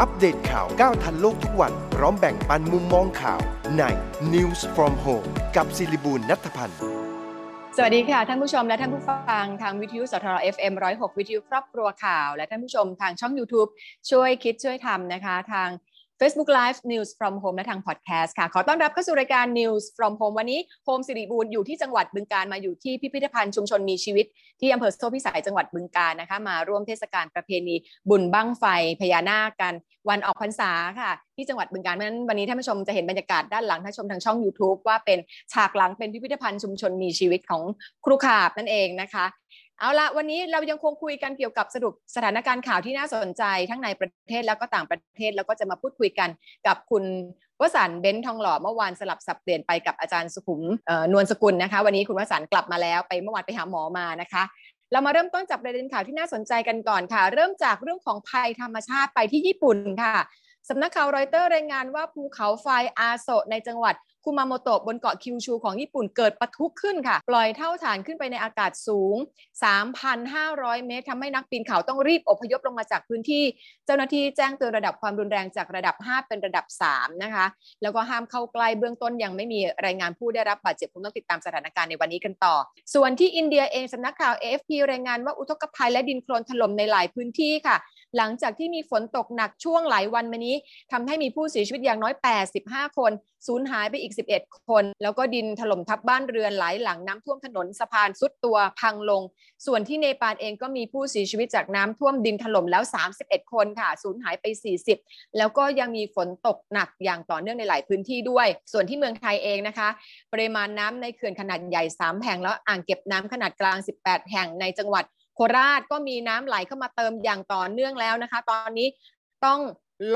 อัปเดตข่าวก้าวทันโลกทุกวัน พร้อมแบ่งปันมุมมองข่าวใน News from Home กับศิริบูลนัทพันธ์ สวัสดีค่ะ ท่านผู้ชมและท่านผู้ฟังทางวิทยุสทร FM 106 วิทยุครอบครัวข่าว และท่านผู้ชมทางช่อง YouTube ช่วยคิดช่วยทำนะคะ ทาง Facebook Live News from Home และทาง Podcast ค่ะ ขอต้อนรับเข้าสู่รายการ News from Home วันนี้โฮมสิริบูรณ์อยู่ที่จังหวัดบึงการมาอยู่ที่พิพิธภัณฑ์ชุมชนมีชีวิต ที่อำเภอโซ่พิสัยจังหวัดบึงการนะคะ มาร่วมเทศกาลประเพณีบุญบั้งไฟพญานาคกัน วันออกพรรษาค่ะ ที่จังหวัดบึงการเพราะฉะนั้นวันนี้ท่านผู้ชมจะเห็นบรรยากาศด้านหลังท่านชมทางช่อง YouTube ว่าเป็นฉากหลังเป็นพิพิธภัณฑ์ชุมชนมีชีวิตของครูขาบนั่นเองนะคะ เอาละวันนี้เรายังคงคุยกันเกี่ยวกับสรุปสถานการณ์ข่าวที่น่าสนใจทั้งในประเทศแล้วก็ต่างประเทศแล้วก็จะมาพูดคุยกันกับคุณวสันต์เบนทองหล่อเมื่อวานสลับสับเปลี่ยนไปกับอาจารย์สุขุมนวลสกุลนะคะ วันนี้คุณวสันต์กลับมาแล้วไปเมื่อวานไปหาหมอมานะคะ เรามาเริ่มต้นจากประเด็นข่าวที่น่าสนใจกันก่อนค่ะ เริ่มจากเรื่องของภัยธรรมชาติไปที่ญี่ปุ่นค่ะ สำนักข่าวรอยเตอร์รายงานว่าภูเขาไฟอาโซในจังหวัดคุมาโมโตะบนเกาะคิวชูของญี่ปุ่นเกิดปะทุขึ้นค่ะ ปล่อยเท่าฐานขึ้นไปในอากาศสูง 3,500 เมตรทำให้นักปีนเขาต้องรีบอพยพลงมาจากพื้นที่ เจ้าหน้าที่แจ้งเตือนระดับความรุนแรงจากระดับ 5 เป็นระดับ 3 นะคะ แล้วก็ห้ามเข้าใกล้เบื้องต้นยังไม่มีรายงานผู้ได้รับบาดเจ็บคงต้องติดตามสถานการณ์ในวันนี้กันต่อ ส่วนที่อินเดียเองสำนักข่าว AFP รายงานว่าอุทกภัยและดินโคลนถล่มในหลายพื้นที่ค่ะ หลังจากที่มีฝนตกหนักช่วงหลายวันมานี้ทำให้มีผู้เสียชีวิตอย่างน้อย 85 คนสูญหายไปอีก 11 คน แล้วก็ดินถล่มทับบ้านเรือนหลายหลังน้ำท่วมถนนสะพานสุดตัวพังลง ส่วนที่เนปาลเองก็มีผู้เสียชีวิตจากน้ำท่วมดินถล่มแล้ว 31 คนค่ะสูญหายไป 40 แล้วก็ยังมีฝนตกหนักอย่างต่อเนื่องในหลายพื้นที่ด้วย ส่วนที่เมืองไทยเองนะคะ ปริมาณน้ำในเขื่อนขนาดใหญ่ 3 แห่งแล้วอ่างเก็บน้ำขนาดกลาง 18 แห่งในจังหวัด โคราชก็มีน้ำไหลเข้ามาเติมอย่างต่อเนื่องแล้วนะคะ ตอนนี้ต้อง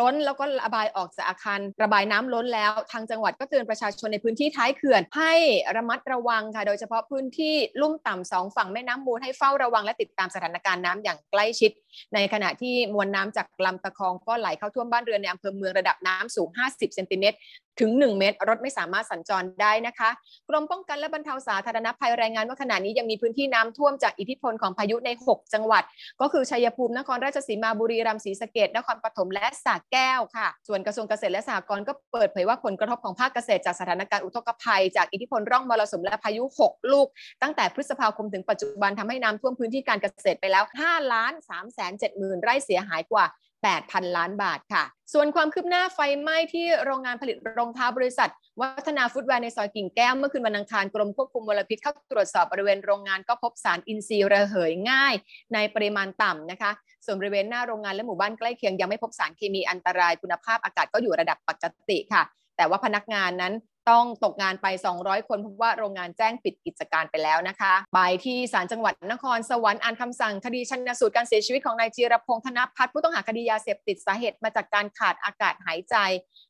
ล้นแล้วก็ระบายออกจากอาคารระบายน้ำล้นแล้ว ทางจังหวัดก็เตือนประชาชนในพื้นที่ท้ายเขื่อน ให้ระมัดระวังค่ะ โดยเฉพาะพื้นที่ลุ่มต่ำสองฝั่งแม่น้ำมูลให้เฝ้าระวังและติดตามสถานการณ์น้ำอย่างใกล้ชิด ในขณะที่มวลน้ำจากลำตะคองก็ไหลเข้าท่วมบ้านเรือนในอำเภอเมืองระดับน้ำสูง 50เซนติเมตรถึง 1 เมตร รถไม่สามารถสัญจรได้นะคะ กรมป้องกันและบรรเทาสาธารณภัยรายงานว่าขณะนี้ยังมีพื้นที่น้ำท่วมจากอิทธิพลของพายุใน 6 จังหวัด ก็คือชัยภูมินครราชสีมาบุรีรัมย์ศรีสะเกดนครปฐมและสระแก้วค่ะ ส่วนกระทรวงเกษตรและสหกรณ์ก็เปิดเผยว่าผลกระทบของภาคเกษตรจากสถานการณ์อุทกภัย จากอิทธิพลร่องมรสุมและพายุ 6 ลูก ตั้งแต่พฤษภาคมถึงปัจจุบันทำให้น้ำท่วมพื้นที่การเกษตรไปแล้ว5ล้าน3แสน7หมื่นไร่เสียหายกว่า 8,000 ล้านบาทค่ะ ส่วนความคืบหน้าไฟไหม้ที่โรงงานผลิตรองเท้าบริษัท วัฒนาฟุตแวร์ในซอยกิ่งแก้ว เมื่อคืนวันอังคารกรมควบคุมมลพิษเข้าตรวจสอบบริเวณโรงงานก็พบสารอินทรีย์ระเหยง่าย ในปริมาณต่ำนะคะ ส่วนบริเวณหน้าโรงงานและหมู่บ้านใกล้เคียงยังไม่พบสารเคมีอันตรายคุณภาพอากาศก็อยู่ระดับปกติค่ะแต่ว่าพนักงานนั้น ต้องตกงานไป 200 คนเพราะว่าโรงงานแจ้งปิดกิจการไปแล้วนะคะไปที่ศาลจังหวัดนครสวรรค์อ่านคำสั่งคดีชันสูตรการเสียชีวิตของนายจีรพงษ์ธนพัฒน์ผู้ต้องหาคดียาเสพติดสาเหตุมาจากการขาดอากาศหายใจ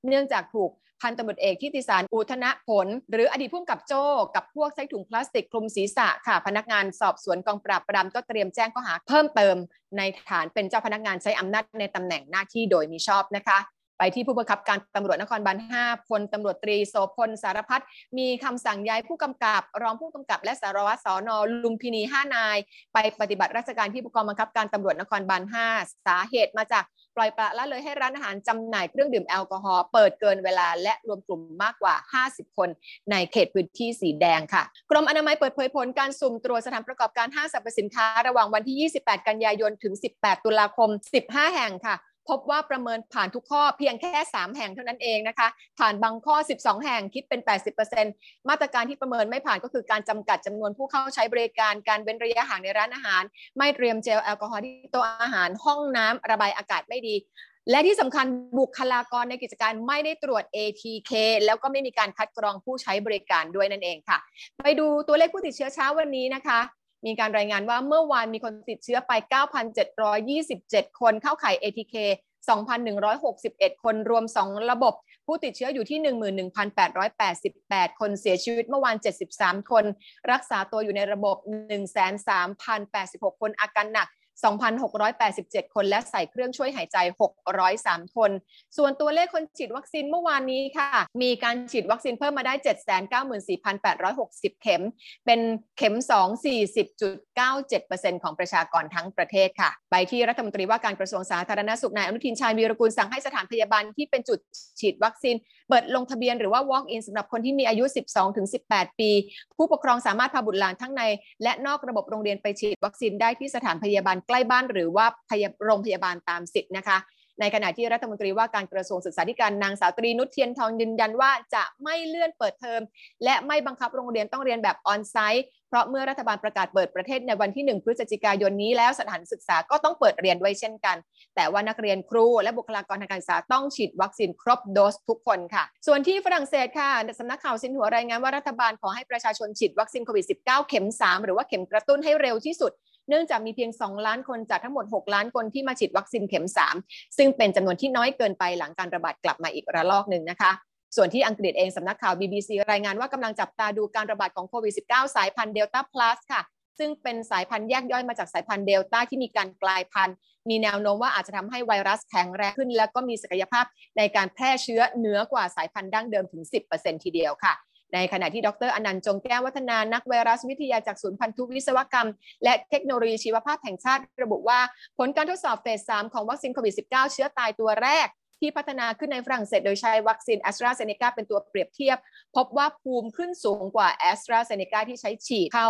เนื่องจากถูกพันตำรวจเอกที่ติสารอุทนะผล หรืออดีตผู้กำกับโจ้กับพวกใช้ถุงพลาสติกคลุมศีรษะค่ะ พนักงานสอบสวนกองปราบปรามก็เตรียมแจ้งข้อหาเพิ่มเติม ในฐานเป็นเจ้าพนักงานใช้อำนาจในตำแหน่งหน้าที่โดยมิชอบนะคะ ไปที่ผู้บังคับการตำรวจนครบาล5พลตำรวจตรีโสพลสารพัฒมีคำสั่งย้ายผู้กำกับรองผู้กำกับ และสารวัตรสอนอลุมพินี 5 นาย ไปปฏิบัติราชการที่ผู้กองบังคับการตำรวจนครบาล5สาเหตุมาจากปล่อยปละละเลยให้ร้านอาหารจำหน่ายเครื่องดื่มแอลกอฮอล์เปิดเกินเวลาและรวมกลุ่มมากกว่า 50 คน ในเขตพื้นที่สีแดงค่ะ กรมอนามัยเปิดเผยผลการสุ่มตรวจสถานประกอบการห้างสรรพสินค้า ระหว่างวันที่ 28 กันยายน ถึง 18 ตุลาคม 15 แห่งค่ะ พบว่าประเมินผ่านทุกข้อเพียงแค่ 3 แห่งเท่านั้นเองนะคะ ผ่านบางข้อ 12 แห่งคิดเป็น 80%มาตรการที่ประเมินไม่ผ่านก็คือการจำกัดจำนวนผู้เข้าใช้บริการการเว้นระยะห่างในร้านอาหาร ไม่เตรียมเจลแอลกอฮอล์ที่โต๊ะอาหารห้องน้ำระบายอากาศไม่ดีและที่สำคัญบุคลากรในกิจการไม่ได้ตรวจ ATK แล้วก็ไม่มีการคัดกรองผู้ใช้บริการด้วยนั่นเองค่ะ ไปดูตัวเลขผู้ติดเชื้อเช้าวันนี้นะคะ มีการรายงานว่าเมื่อวานมีคนติดเชื้อไป 9,727 คนเข้าข่าย ATK 2,161 คนรวม 2 ระบบ ผู้ติดเชื้ออยู่ที่ 11,888 คนเสียชีวิตเมื่อวาน 73 คน รักษาตัวอยู่ในระบบ 1,3,086 คนอาการหนัก 2,687 คนและใส่เครื่องช่วยหายใจ 603 คน ส่วนตัวเลขคนฉีดวัคซีนเมื่อวานนี้ค่ะ มีการฉีดวัคซีนเพิ่มมาได้ 794,860 เข็ม เป็นเข็ม 2 40.97%ของประชากรทั้งประเทศค่ะ ไปที่รัฐมนตรีว่าการกระทรวงสาธารณสุขนายอนุทินชาญวีรกุลสั่งให้สถานพยาบาลที่เป็นจุดฉีดวัคซีน เปิดลงทะเบียนหรือว่า walk in สำหรับคนที่มีอายุ 12-18 ปี ผู้ปกครองสามารถพาบุตรหลานทั้งใน และนอกระบบโรงเรียนไปฉีดวัคซีนได้ที่สถานพยาบาลใกล้บ้านหรือว่าโรงพยาบาลตามสิทธิ์นะคะ ในขณะที่รัฐมนตรีว่าการกระทรวงศึกษาธิการนางสาวตรีนุชเทียนทองยืนยันว่าจะไม่เลื่อนเปิดเทอม และไม่บังคับโรงเรียนต้องเรียนแบบออนไซต์เพราะเมื่อรัฐบาลประกาศเปิดประเทศในวันที่ 1 พฤศจิกายนนี้แล้วสถานศึกษาก็ต้องเปิดเรียนไว้เช่นกัน แต่ว่านักเรียนครูและบุคลากรทางการศึกษาต้องฉีดวัคซีนครบโดสทุกคนค่ะ ส่วนที่ฝรั่งเศสค่ะสำนักข่าวซินหัวรายงานว่ารัฐบาลขอให้ประชาชนฉีดวัคซีนโควิด -19 เข็ม 3 หรือว่าเข็มกระตุ้นให้เร็วที่สุด เนื่องจากมีเพียง 2 ล้านคนจากทั้งหมด 6 ล้านคนที่มาฉีดวัคซีนเข็ม 3 ซึ่งเป็นจำนวนที่น้อยเกินไปหลังการระบาดกลับมาอีกระลอกหนึ่งนะคะส่วนที่อังกฤษเองสำนักข่าว BBC รายงานว่ากำลังจับตาดูการระบาดของโควิด -19 สายพันธุ์เดลต้าพลัสค่ะ ซึ่งเป็นสายพันธุ์แยกย่อยมาจากสายพันธุ์เดลต้าที่มีการกลายพันธุ์ มีแนวโน้มว่าอาจจะทำให้ไวรัสแข็งแรงขึ้น และก็มีศักยภาพในการแพร่เชื้อเหนือกว่าสายพันธุ์ดั้งเดิมถึง 10%ทีเดียวค่ะ ในขณะที่ดรอนันต์จงแก้ววัฒนานักไวรัสวิทยาจากศูนย์พันธุวิศวกรรม และเทคโนโลยีชีวภาพแห่งชาติระบุว่า ผลการทดสอบเฟส 3 ของวัคซีนโควิด -19 เชื้อตายตัวแรกที่พัฒนาขึ้นในฝรั่งเศสโดยใช้วัคซีนแอสตราเซเนกาเป็นตัวเปรียบเทียบ พบว่าภูมิขึ้นสูงกว่าแอสตราเซเนกาที่ใช้ฉีดเข้า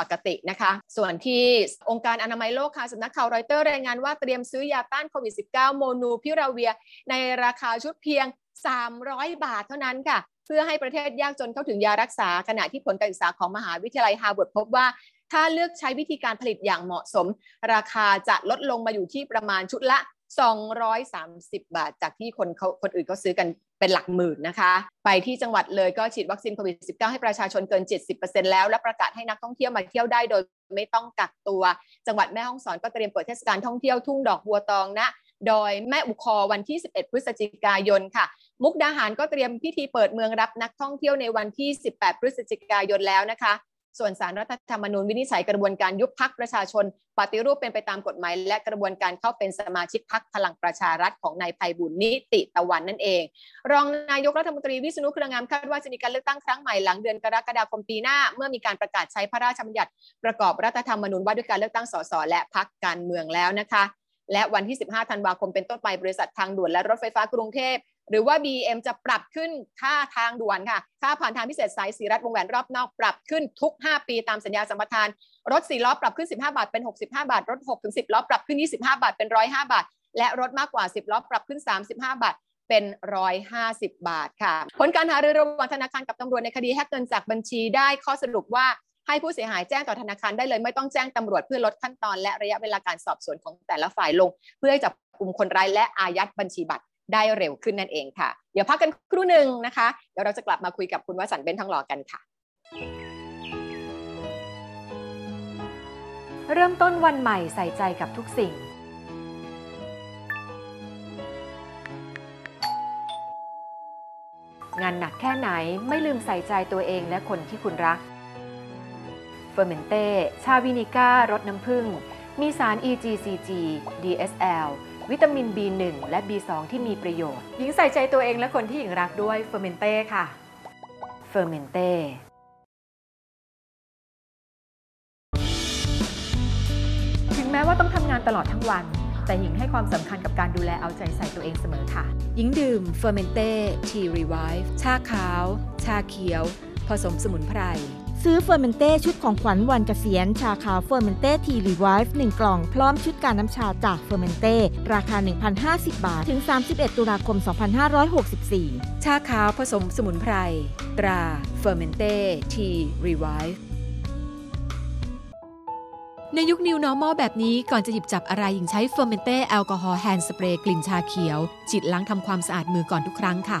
ปกตินะคะ ส่วนที่องค์การอนามัยโลกค่ะสำนักข่าวรอยเตอร์รายงานว่าเตรียมซื้อยาต้านโควิด -19 โมลนูพิราเวียร์ ในราคาชุดเพียง 300 บาทเท่านั้นค่ะ เพื่อให้ประเทศยากจนเข้าถึงยารักษา ขณะที่ผลการศึกษาของมหาวิทยาลัยฮาร์วาร์ดพบว่า ถ้าเลือกใช้วิธีการผลิตอย่างเหมาะสม ราคาจะลดลงมาอยู่ที่ประมาณชุดละ 230 บาท จากที่คนเขาคนอื่นเขาซื้อกันเป็นหลักหมื่นนะคะ ไปที่จังหวัดเลยก็ฉีดวัคซีนโควิด -19 ให้ประชาชนเกิน 70%แล้ว และประกาศให้นักท่องเที่ยวมาเที่ยวได้โดยไม่ต้องกักตัว จังหวัดแม่ฮ่องสอนก็เตรียมเปิดเทศกาลท่องเที่ยวทุ่งดอกบัวตองนะ โดยแม่อุคอวันที่ 11 พฤศจิกายนค่ะ มุกดาหารก็เตรียมพิธีเปิดเมืองรับนักท่องเที่ยวในวันที่ 18 พฤศจิกายนแล้วนะคะ ส่วนสารรัฐธรรมนูญวินิจฉัยกระบวนการยุบพักประชาชน ปฏิรูปเป็นไปตามกฎหมาย และกระบวนการเข้าเป็นสมาชิกพักพลังประชารัฐของนายไพบุญนิติตะวันนั่นเอง รองนายกรัฐมนตรีวิษณุเครืองามคาดว่าจะมีการเลือกตั้งครั้งใหม่หลังเดือนกรกฎาคมปีหน้า เมื่อมีการประกาศใช้พระราชบัญญัติ ประกอบรัฐธรรมนูญว่าด้วยการเลือกตั้งสสและพักการเมืองแล้วนะคะ และวันที่ 15 ธันวาคมเป็นต้นไปบริษัททางด่วนและรถไฟฟ้ากรุงเทพหรือว่า BM จะปรับขึ้นค่าทางด่วนค่ะ ค่าผ่านทางพิเศษสายสีรัฐวงแหวนรอบนอกปรับขึ้นทุก 5 ปีตามสัญญาสัมปทาน รถ 4 ล้อปรับขึ้น 15 บาทเป็น 65 บาท รถ6ถึง10 ล้อปรับขึ้น 25 บาทเป็น 105 บาท และรถมากกว่า 10 ล้อปรับขึ้น 35 บาทเป็น 150 บาทค่ะ ผลการหารือระหว่างธนาคารกับตำรวจในคดีแฮกเงินจากบัญชีได้ข้อสรุปว่า ให้ผู้เสียหายแจ้งต่อธนาคารได้เลยไม่ต้องแจ้งตำรวจเพื่อลดขั้นตอน และระยะเวลาการสอบสวนของแต่ละฝ่ายลง เพื่อจับกลุ่มคนร้ายและอายัดบัญชีบัตรได้เร็วขึ้นนั่นเองค่ะ เดี๋ยวพักกันครู่หนึ่งนะคะ เดี๋ยวเราจะกลับมาคุยกับคุณวสันต์เบนทองหล่อกันค่ะ เริ่มต้นวันใหม่ใส่ใจกับทุกสิ่ง งานหนักแค่ไหนไม่ลืมใส่ใจตัวเองและคนที่คุณรัก เฟอร์เมนเต้ ชาวินิก้ารสน้ำผึ้ง มีสาร EGCG DSL วิตามิน B1 และ B2 ที่มีประโยชน์ หญิงใส่ใจตัวเองและคนที่หญิงรักด้วยเฟอร์เมนเต้ค่ะเฟอร์เมนเต้ถึงแม้ว่าต้องทำงานตลอดทั้งวัน แต่หญิงให้ความสำคัญกับการดูแลเอาใจใส่ตัวเองเสมอค่ะ หญิงดื่มเฟอร์เมนเต้ทีรีไวฟ์ชาขาว ชาเขียว ผสมสมุนไพร ซื้อเฟอร์เมนเต้ชุดของขวัญวันเกษียณชาขาวเฟอร์เมนเต้ทีรีไวฟ์1กล่อง พร้อมชุดกาน้ำชาจากเฟอร์เมนเต้ราคา 1,050 บาท ถึง 31 ตุลาคม 2564 ชาขาวผสมสมุนไพร ตราเฟอร์เมนเต้ทีรีไวฟ์ในยุค New Normal แบบนี้ก่อนจะหยิบจับอะไรหญิงใช้เฟอร์เมนเต้แอลกอฮอล์ hand spray กลิ่นชาเขียวฉีดล้างทำความสะอาดมือก่อนทุกครั้งค่ะ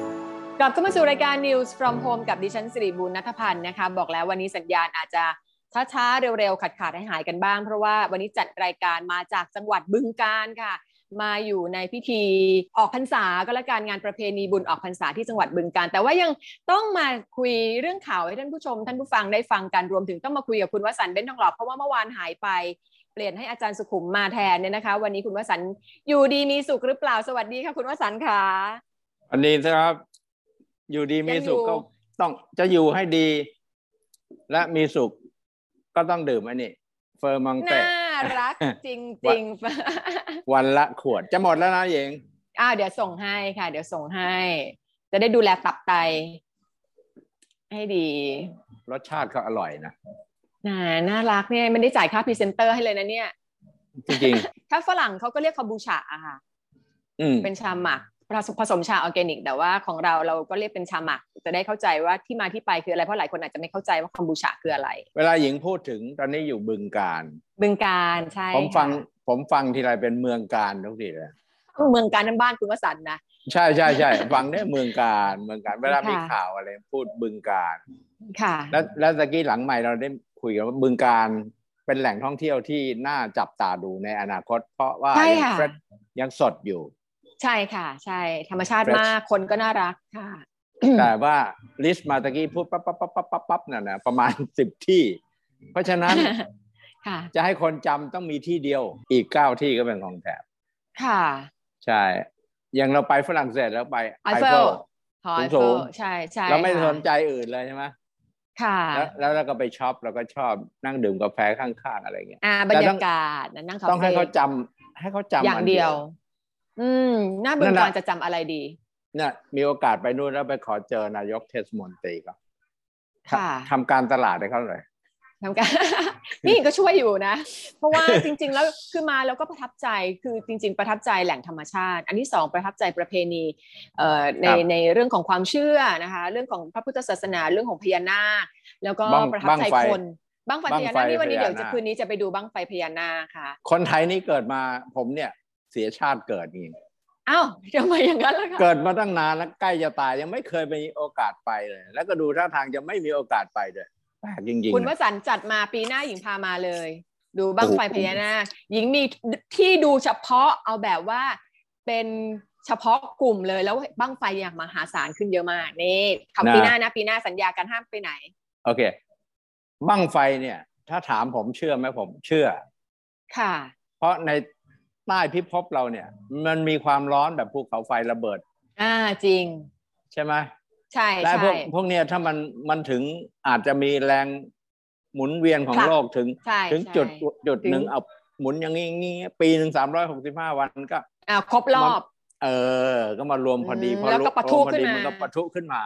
กลับเข้ามาสู่รายการ News from Home กับดิฉันสิริบูลนัทพันธ์นะคะ บอกแล้ววันนี้สัญญาณอาจจะช้าๆ เร็วๆ ขาดๆให้หายกันบ้าง เพราะว่าวันนี้จัดรายการมาจากจังหวัดบึงกาฬค่ะ มาอยู่ในพิธีออกพรรษาก็แล้วการงานประเพณีบุญออกพรรษาที่จังหวัดบึงกาฬแต่ว่ายังต้องมาคุยเรื่องข่าวให้ท่านผู้ชม ท่านผู้ฟังได้ฟังกันรวมถึงต้องมาคุยกับคุณวสันต์เบ้นทองหล่อเพราะว่าเมื่อวานหายไปเปลี่ยนให้อาจารย์สุขุมมาแทนเนี่ยนะคะ วันนี้คุณวสันต์อยู่ดีมีสุขหรือเปล่าสวัสดีค่ะ คุณวสันต์ค่ะอันนี้นะครับ อยู่ดีมีสุขยังอยู่ก็ต้องจะอยู่ให้ดี และมีสุขก็ต้องดื่มอันนี้เฟอร์มังเต้น่ารักจริงจริงวันละขวดจะหมดแล้วนะเยงอ้าวเดี๋ยวส่งให้ค่ะ เดี๋ยวส่งให้ จะได้ดูแลตับไต ให้ดี รสชาติเขาอร่อยนะน่าน่ารักเนี่ยไม่ได้จ่ายค่าพรีเซนเตอร์ให้เลยนะเนี่ย จริงถ้าฝรั่งเขาก็เรียก kombucha อะค่ะๆอืมเป็นชาหมัก ผสมผสมชาออร์แกนิก แต่ว่าของเราเราก็เรียกเป็นชาหมัก จะได้เข้าใจว่าที่มาที่ไปคืออะไรเพราะหลายคนอาจจะไม่เข้าใจว่า kombucha คืออะไร เวลาหญิงพูดถึงตอนนี้อยู่บึงการบึงการใช่ผมฟังค่ะผมฟังทีไรเป็นเมืองการทุกทีเลยเมืองการน้ำบ้านคุณวสันต์นะใช่ใช่ใช่ฟังได้เมืองการเมืองการเวลามีค่ะข่าวอะไรพูดบึงการค่ะ แล้วแล้วตะกี้หลังใหม่เราได้คุยกันว่าบึงการเป็นแหล่งท่องเที่ยวที่น่าจับตาดูในอนาคต เพราะว่าใช่ยังค่ะเฟรชยังสดอยู่ ใช่ค่ะ ใช่ธรรมชาติ Fresh มากคนก็น่ารักค่ะ แต่ว่าลิสต์มาตะกี้พูดปั๊บปั๊บปั๊บปั๊บปั๊บปั๊บนั่นนะประมาณสิบที่ เพราะฉะนั้นค่ะจะให้คนจำต้องมีที่เดียว อีกเก้าที่ก็เป็นของแถบค่ะ ใช่ อย่างเราไปฝรั่งเศสแล้วไปไอไอเฟเฟลลหอไอสูเฟลงใช่ใช่เราไม่ค่ะสนใจอื่นเลยใช่ไหมค่ะแล้วแล้วเราก็ไปช็อปเราก็ชอบนั่งดื่มกาแฟข้างๆอะไรเงี้ยอ่าบรรยากาศนั่งคาเฟ่ต้องให้เขาจำให้เขาจำอย่างเดียว อืมหน้าบึนั่งนน่ะการจะจำอะไรดีเนี่ยมีโอกาสไปนู่นแล้วไปขอเจอนายกเทศมนตรีก็ค่ะทำการตลาดให้เขาเลยทำการนี่ก็ช่วยอยู่นะ เพราะว่าจริง ๆ แล้วคือมาแล้วก็ประทับใจคือจริง ๆ ประทับใจแหล่งธรรมชาติ อันที่สองประทับใจประเพณีเอ่อในครับในเรื่องของความเชื่อนะคะ เรื่องของพระพุทธศาสนาเรื่องของพญานาค แล้วก็บั้งประทับใจบั้งไฟคนบ้างไฟบั้พงญาไฟนาคนี่วันนี้เดี๋ยวพญาจะนาคคืนนี้จะไปดูบ้างไฟพญานาคค่ะ คนไทยนี่เกิดมาผมเนี่ย เสียชาติเกิดนี่อ้าวทำไมอย่างนั้นล่ะคะเกิดมาตั้งนานแล้วใกล้จะตายยังไม่เคยมีโอกาสไปเลย แล้วก็ดูท่าทางจะไม่มีโอกาสไปด้วยแปลกจริงคุณๆวนะสันต์จัดมาปีหน้าหญิงพามาเลย ดูบ้างไฟโอ้โหพญานาคหญิงมีที่ดูเฉพาะเอาแบบว่าเป็นเฉพาะกลุ่มเลยแล้วบ้างไฟอย่างมหาศาลขึ้นเยอะมากนี่ทำปีหน้านะปีหน้าสัญญากันห้ามไปไหน โอเคบั้งไฟเนี่ย ถ้าถามผมเชื่อไหมผมเชื่อ ค่ะ เพราะใน ใต้พิภพเราเนี่ย มันมีความร้อนแบบภูเขาไฟระเบิด อ่าจริง ใช่ไหมใช่และพวใช่กพวกเนี้ยถ้ามันมันถึงอาจจะมีแรงหมุนเวียนของผลักโลกถึงใช่ถึงใช่จุดจุดถึงหนึ่งเอาหมุนอย่างนี้อย่างนี้ปีหนึ่งสามร้อยหกสิบห้าวันก็อ่าครบรอบ เออ ก็มารวมพอดีอืมพอแล้วก็ปะทุรวมพอดีขึ้นมามัมันก็ปะทุขึ้นมา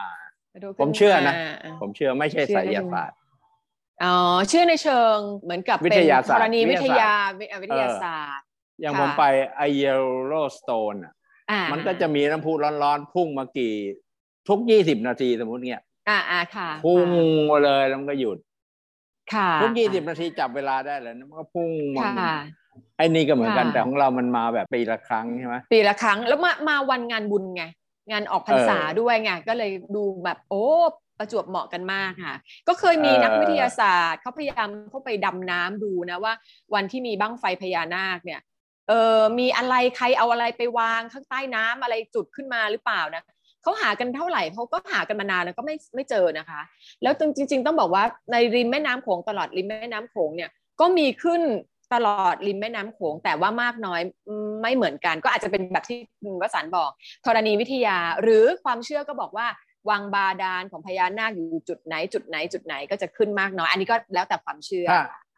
ดูผมเชื่อนะขึ้าผมเชื่อไม่ใช่เชื่ไสอได้ยยังศาสตร์อ๋อเชื่อในเชิงเหมือนกับวิเป็นทยาศาสตร์ธรณีวิวิททยายาศาสตร์วิวิทยาศาสตร์ อย่างค่ะผมไปไอเยโรสโตนอะอ่ามันก็จะมีน้ำพุร้อนๆ พุ่งมากี่ ทุกยี่สิบนาทีสมมติเนี้ยอ่าอ่าค่ะ พุ่งมาเลยแล้วมันก็หยุด ค่ะ ทุกยี่สิบนาทีจับเวลาได้เลยนะมันก็พุ่งมาค่ะไอ้นี่ก็เหมือนกันค่ะแต่ของเรามันมาแบบปีละครั้งใช่ไหมปีละครั้งแล้วมามาวันงานบุญไงงานออกพรรษาเออด้วยไงก็เลยดูแบบโอ้ประจวบเหมาะกันมากค่ะ ก็เคยมีเออนักวิทยาศาสตร์เขาพยายามเข้าไปดำน้ำดูนะว่า วันที่มีบั้งไฟพญานาคเนี่ย เออมีอะไรใครเอาอะไรไปวางข้างใต้น้ำอะไรจุดขึ้นมาหรือเปล่านะเขาหากันเท่าไหร่เขาก็หากันมานานแล้วก็ไม่ไม่เจอนะคะ แล้วจริง ๆ ต้องบอกว่าในริมแม่น้ำโขงตลอดริมแม่น้ำโขงเนี่ยก็มีขึ้นตลอดริมแม่น้ำโขงแต่ว่ามากน้อยไม่เหมือนกัน ก็อาจจะเป็นแบบที่คุณวสันบอกธรณีวิทยา หรือความเชื่อก็บอกว่าวังบาดาลของพญานาคอยู่จุดไหนจุดไหนจุดไหนก็จะขึ้นมากน้อย อันนี้ก็แล้วแต่ความเชื่อ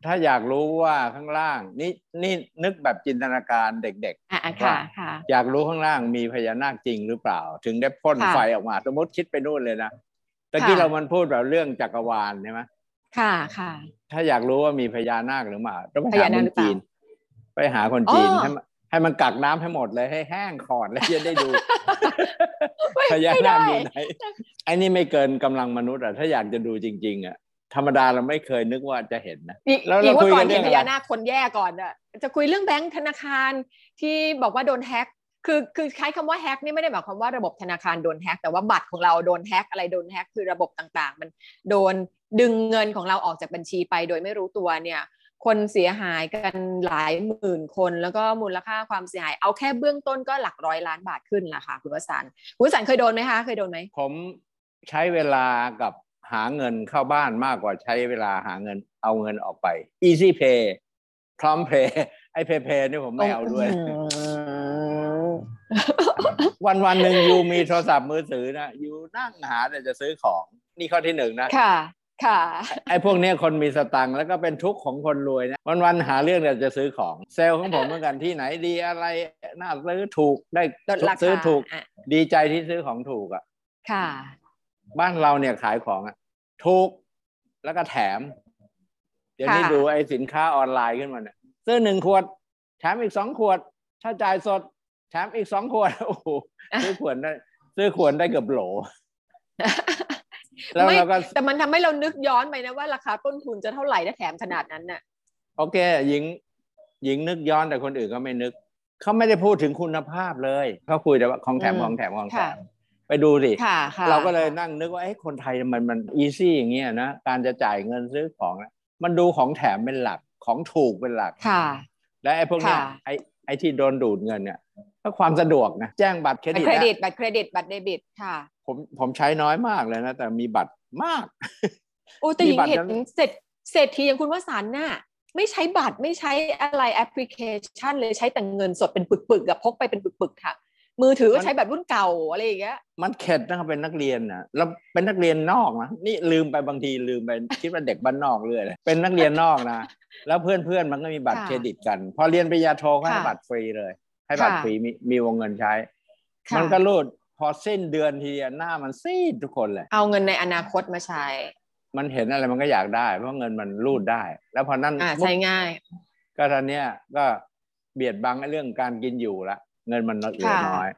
ถ้าถ้าอยากรู้ว่าข้างล่าง นี่นี่นึกแบบจินตนาการเด็กอะอะค่ะค่ะๆอยากรู้ข้างล่างมีพญานาคจริงหรือเปล่า ถึงได้พ่นค่ะไฟออกมา สมมติคิดไปนู่นเลยนะตะกี้ค่ะเรามันพูดแบบเรื่องจักรวาลใช่ไหมค่ะค่ะ ถ้าอยากรู้ว่ามีพญานาคหรือเปล่าต้องไปพหาญาคนาคนหรือเปล่าจีน ไปหาคนจีนอ๋อให้มันให้มันกักน้ำให้หมดเลยให้แห้งขอดแล้วจะได้ดูไม่พญาไม่นาได้คอยู่ไหนไอ้นี่ไม่เกินกำลังมนุษย์อะถ้าอยากจะดูจริง ๆอะ ธรรมดาเราไม่เคยนึกว่าจะเห็นนะอีกแล้วอีเรากว่าคุยก่อกันนเห็เรื่อนงพอะไรญานาคคนแย่ก่อนอะจะคุยเรื่องแบงค์ธนาคารที่บอกว่าโดนแฮ็กคือคือใช้คำว่าแฮ็กนี่ไม่ได้หมายความว่าระบบธนาคารโดนแฮ็กแต่ว่าบัตรของเราโดนแฮ็กอะไรโดนแฮ็กคือระบบต่างๆ มันโดนดึงเงินของเราออกจากบัญชีไปโดยไม่รู้ตัวเนี่ยคนเสียหายกันหลายหมื่นคน แล้วก็มูลค่าความเสียหาย เอาแค่เบื้องต้นก็หลักร้อยล้านบาทขึ้นละค่ะคุณวสันต์คุณวสันต์เคยโดนไหมคะ เคยโดนไหมผมใช้เวลากับ หาเงินเข้าบ้านมากกว่าใช้เวลาหาเงินเอาเงินออกไป Easy Pay พร้อมเพย์ไอ้เพย์เพย์นี่ผมไม่เอาด้วย วันวันหนึ่งยูมีโทรศัพท์มือถือนะยูนั่งหาแต่จะซื้อของ นี่ข้อที่หนึ่งนะ ค่ะ ค่ะ ไอ้พวกเนี้ยคนมีสตังค์แล้วก็เป็นทุกข์ของคนรวยนะ วันวันๆหาเรื่องแต่จะซื้อของ เซลล์ของผมเหมือนกันที่ไหนดีอะไร น่าซื้อถูกได้ลดราคาซื้อถูกอะดีใจที่ซื้อของถูกอะ ค่ะ บ้านเราเนี่ยขายของอะถูกแล้วก็แถม เดี๋ยวนี้ค่ะดูไอ้สินค้าออนไลน์ขึ้นมาเนี่ยซื้อหนึ่งขวด แถมอีกสองขวด ถ้าจ่ายสด แถมอีกสองขวดโอ้โหซื้อขวดได้ซื้อขวดได้เกือบโหลแล้วไม่เราก็แต่มันทำให้เรานึกย้อนไปนะว่าราคาต้นทุนจะเท่าไหร่ถ้าแถมขนาดนั้นน่ะ โอเคหญิงหญิงนึกย้อนแต่คนอื่นก็ไม่นึกเขาไม่ได้พูดถึงคุณภาพเลยเขาคุยแต่ว่าของแถมอืมของแถมของแถค่ะม ไปดูสิค่ะค่ะเราก็เลยนั่งนึกว่าไอ้คนไทยมันมันอีซี่อย่างเงี้ยนะการจะจ่ายเงินซื้อของนะมันดูของแถมเป็นหลักของถูกเป็นหลักค่ะ และไอ้พวกเนี้ยค่ะไอ้ไอ้ที่โดนดูดเงินเนี่ยก็ความสะดวกนะแจ้งบัตรเครบัตดิรตเครนะดิตบัตรเครดิตบัตรเดบิตค่ะ ผมผมใช้น้อยมากเลยนะ แต่มีบัตรมากโอ้แต่มีหญิงบัตรเห็นนั้นเสร็จเศรษฐีอย่างคุณวสันต์น่ะไม่ใช้บัตรไม่ใช้อะไรแอปพลิเคชันเลยใช้แต่เงินสดเป็นปึกๆกับพกไปเป็นปึกๆค่ะ มือถือก็ใช้แบบรุ่นเก่าอะไรอย่างเงี้ย มันเข็ดนะครับเป็นนักเรียนนะแล้วเป็นนักเรียนนอกนะนี่ลืมไปบางทีลืมไปคิดว่าเด็กบ้านนอกเรื่อยเลยเป็นนักเรียนนอกนะแล้วเพื่อนเพื่อนๆมันก็มีบัตรค่ะเครดิตกัน พอเรียนปริญญาโทก็ให้ค่ะบัตรฟรีเลย ให้บัตรค่ะฟรีมีมีวงเงินใช้ค่ะมันก็รูดพอสิ้นเดือนทีเดียวหน้ามันซีดทุกคนเลย เอาเงินในอนาคตมาใช้ มันเห็นอะไรมันก็อยากได้ เพราะเงินมันรูดได้ แล้วพอนั้นอ่าปุ๊บใช้ง่าย ก็ตอนเนี้ยก็เบียดบังไอ้เรื่องการกินอยู่ละ เงินมันเหลือค่ะน้อย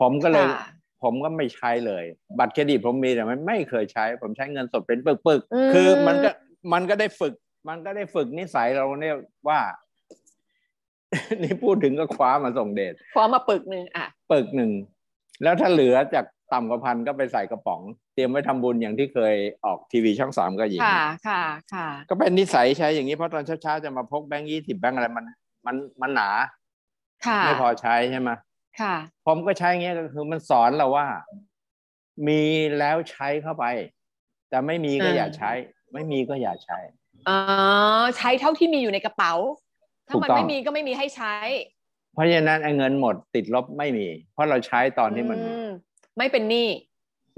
ผมก็เลยค่ะผมก็ไม่ใช้เลย บัตรเครดิตผมมีแต่ไม่ไม่เคยใช้ ผมใช้เงินสดเป็นปึกอืมๆคือมันก็มันก็ได้ฝึก มันก็ได้ฝึกนิสัยเราเนี่ยว่านี่พูดถึงก็คว้ามาส่งเดชพร้อมมาปึกหนึ่งอะปึกหนึ่ง แล้วถ้าเหลือจากต่ำกว่าพันก็ไปใส่กระป๋อง เตรียมไว้ทำบุญอย่างที่เคยออกทีวีช่องสามก็ยิงค่ะค่ะค่ะ ก็เป็นนิสัยใช้อย่างนี้เพราะตอนเช้าๆจะมาพกแบงค์ยี่สิบแบงค์อะไรมัน มันมันหนาค่ะ ไม่พอใช้ใช่ไหมค่ะ ผมก็ใช้อย่างเงี้ยก็คือมันสอนเราว่า มีแล้วใช้เข้าไป แต่ไม่มีก็อ่าอย่าใช้ ไม่มีก็อย่าใช้อ๋อใช้เท่าที่มีอยู่ในกระเป๋า ถ้ามันถูกต้องไม่มีก็ไม่มีให้ใช้ เพราะฉะนั้นไอ้เงินหมดติดลบไม่มี เพราะเราใช้ตอนที่มันมไม่เป็นหนี้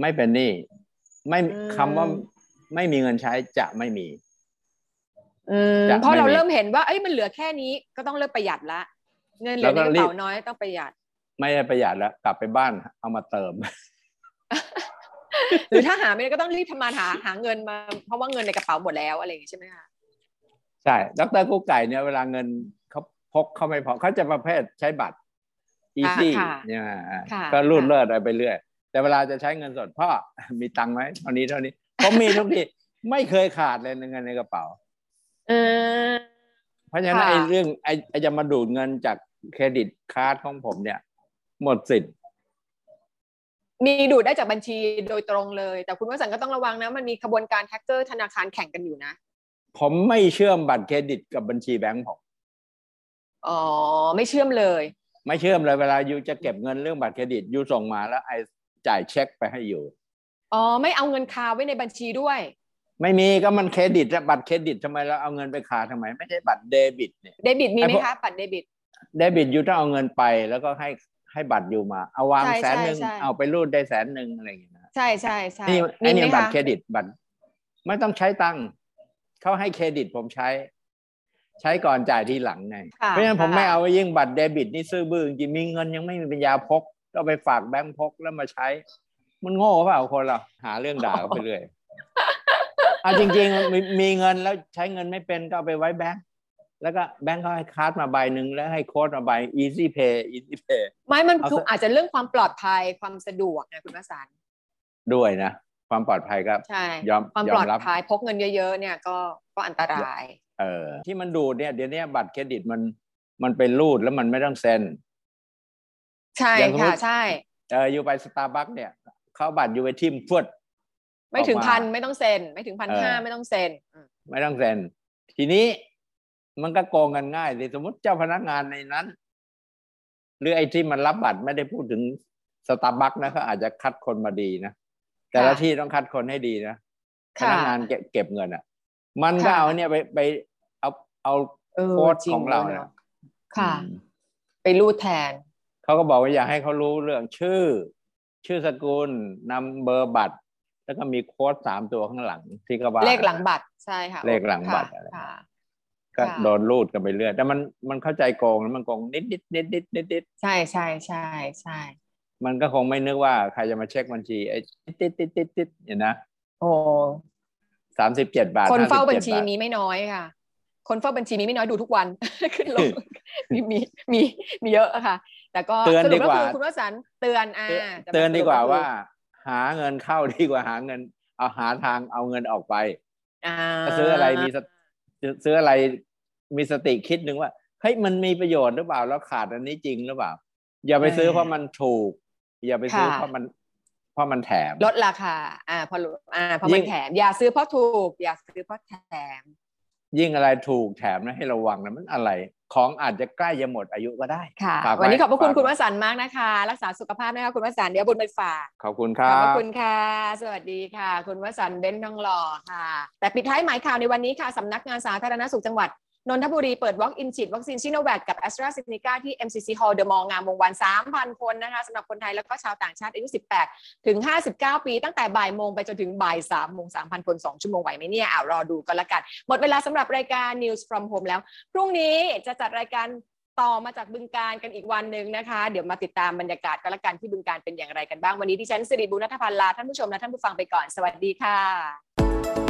ไม่เป็นหนี้ไม่อืมคำว่าไม่มีเงินใช้จะไม่มีอืมจะเพราะเราไม่มีเริ่มเห็นว่าเอ้ยมันเหลือแค่นี้ก็ต้องเริ่มประหยัดละ เงินเหลืแล้อวในก็กระรีบเป๋าน้อยต้องประหยัด ไม่ได้ประหยัดแล้วกลับไปบ้านเอามาเติม หรือถ้าหาไม่ได้ก็ต้องรีบทำงานหาหาเงินมา เพราะว่าเงินในกระเป๋าหมดแล้วอะไรอย่างงี้ใช่ไหมคะใช่ดรกู้ไก่เนี่ยเวลาเงินเขาพกเขาไม่พอเขาจะประเภทใช้บัตร easy ค่ะเนี่ยอ่าค่ะก็รูดค่ะเลิศอะไรไปเรื่อย แต่เวลาจะใช้เงินสดพ่อมีตังค์ไหมเท่านี้เท่านี้ผมมีทุกทีไม่เคยขาดเลยเงินในกระเป๋า เออ เพราะฉะนั้นค่ะไอ้เรื่องไอ้ไอ้จะมาดูดเงินจาก credit card ของผมเนี่ย หมดสิทธิ์มีดูดได้จากบัญชีโดยตรงเลย แต่คุณวสันต์ก็ต้องระวังนะ มันมีขบวนการแฮกเกอร์ธนาคารแข่งกันอยู่นะ ผมไม่เชื่อมบัตรเครดิตกับบัญชีแบงก์ผมอ๋อไม่เชื่อมเลย ไม่เชื่อมเลยเวลา you จะเก็บเงินเรื่องบัตรเครดิต you ส่งมาแล้วไอ้จ่ายเช็คไปให้ youอ๋อไม่เอาเงินคาไว้ในบัญชีด้วย ไม่มีก็มันเครดิตอะบัตรเครดิตทำไมเราเอาเงินไปขาดทำไม ไม่ใช่บัตรเดบิตเนี่ยเดบิตมีไหมไอ้พวกคะบัตรเดบิต เดบิต you ต้องเอาเงินไปแล้วก็ให้ให้บัตร you มา เอาวางใช่แสนหนึ่งใช่ใช่เอาไปรูดได้แสนหนึ่งอะไรอย่างเงี้ยนะใช่ใช่ใช่นี่ไอ้มีนี่ไหมบัตรคะเครดิตบัตร ไม่ต้องใช้ตังค์เขาให้เครดิตผมใช้ ใช้ก่อนจ่ายทีหลังไงค่ะเพราะฉะนั้นผมค่ะไม่เอายิ่งบัตรเดบิตนี่ซื่อบื้อจริงๆมีเงินยังไม่มีปัญญาพก ก็ไปฝากแบงค์พกแล้วมาใช้ มันโง่เปล่าคนเราหาเรื่องด่าเขาไปเรื่อยเอาจริงๆมีมีเงินแล้วใช้เงินไม่เป็นก็เอาไปไว้แบงค์ แล้วก็แบงค์เขาให้ card มาใบหนึ่งแล้วให้โค้ดมาใบ easy pay easy pay ไม่มันเอาคือซะอาจจะเรื่องความปลอดภัยความสะดวกนะคุณวสันต์ด้วยนะ ความปลอดภัยก็ใช่ยอมความยปอลอมดรับภัยพกเงินเยอะๆเนี่ยก็ก็อันตราย เออ ที่มันดูดเนี่ยเดี๋ยวนี้บัตรเครดิตมันมันเป็นรูดแล้วมันไม่ต้องเซ็น ใช่อย่างสมมุค่ะติใช่เออ you ไปสตาร์บัคเนี่ยเขาเอาบัตร you ไปทิ่มพรวดไม่ถึงออกมาพันไม่ต้องเซ็น ไม่ถึงพันเออห้าไม่ต้องเซ็นอืมไม่ต้องเซ็น ทีนี้ มันก็โกงกันง่ายสิสมมติเจ้าพนักงานในนั้น หรือไอ้ที่มันรับบัตรไม่ได้พูดถึงสตาร์บัคนะเขาอาจจะคัดคนมาดีนะแต่ละที่ต้องคัดคนให้ดีนะพค่ะนักงานเก็บเก็บเงินอะ มันก็ค่ะเอาเนี่ยไปไปเอาเอาเออโค้ดจริงของเราด้วยเนี่ยเนอะค่ะอืมไปรูดแทนเขาก็บอกว่าอยากให้เขารู้เรื่องชื่อ ชื่อสกุลนำเบอร์บัตร แล้วก็มีโค้ดสามตัวข้างหลังที่เขาว่าเลขหลังบัตรใช่ค่ะ เลขหลังบัตรค่ะอะไรค่ะ ก็ค่ะโดนรูดกันไปเรื่อยแต่มันมันเข้าใจโกงแล้วมันโกงนิดนิดนิดนิดนิดนิดใช่ใช่ใช่ใช่มันก็คงไม่นึกว่าใครจะมาเช็คบัญชีไอ้ติดติดติดติดเนี่ยนะโอ้สามสิบเจ็ดบาท คนเฝ้า57บัญชีบทมีไม่น้อยค่ะ คนเฝ้าบัญชีมีไม่น้อยดูทุกวันขึ้นลงมีมีมีมีเยอะอะค่ะ แต่ก็เตือนสรุดีปกว่าคือคุณวสันต์เตือนอ่าจะเตือนดีกว่าสรุปว่า หาเงินเข้าดีกว่าหาเงิน เอาหาทางเอาเงินออกไปอ่าถ้าซื้ออะไรมีสติ ซื้ออะไรมีสติคิดหนึ่งว่าเฮ้ยมันมีประโยชน์หรือเปล่าแล้วขาดอันนี้จริงหรือเปล่า อย่าไปซื้อเพราะมันถูก อย่าไปซื้อเพราะมันเพราะมันแถมลดราคา อ่าพอลดอ่าพอยิ่มันงแถม อย่าซื้อเพราะถูก อย่าซื้อเพราะแถม ยิ่งอะไรถูกแถมนะให้ระวังนะมันอะไร ของอาจจะใกล้จะหมดอายุก็ได้ค่ะฝากไวันนี้ขอบพระคุณฝากคุณวสันต์มากนะคะ รักษาสุขภาพนะคะคุณวสันต์เดี๋ยวบุญไปฝากขอบคุณคขรัอบพระบคุณค่ะ สวัสดีค่ะ คุณวสันต์เบ้นทองหล่อค่ะ แต่ปิดท้ายหมายข่าวในวันนี้ค่ะสำนักงานสาธารณสุขจังหวัด นนทบุรีเปิด Walk-in ฉีดวัคซีนชิโนแวคกับ a s t r a z เซ e c a ที่ MCC Hall เดอะมอลล์งามวงวัน3,000 คนนะคะสำหรับคนไทยแล้วก็ชาวต่างชาติอายุ 18 ถึง 59 ปี ตั้งแต่บ่ายโมงไปจนถึงบ่าย3โมง 3,000 คน 2 ชั่วโมงไหวไหมเนี่ยอ่ารอดูกันละกัน หมดเวลาสำหรับรายการ News from Home แล้ว พรุ่งนี้จะจัดรายการต่อมาจากบึงการกันอีกวันหนึ่งนะคะ เดี๋ยวมาติดตามบรรยากาศกันละกันที่บึงการเป็นอย่างไรกันบ้างวันนี้ดิฉันสิริบุญนัทพันธ์ลาท่านผู้ชมและท่านผู้ฟังไปก่อนสวัสดีค่ะ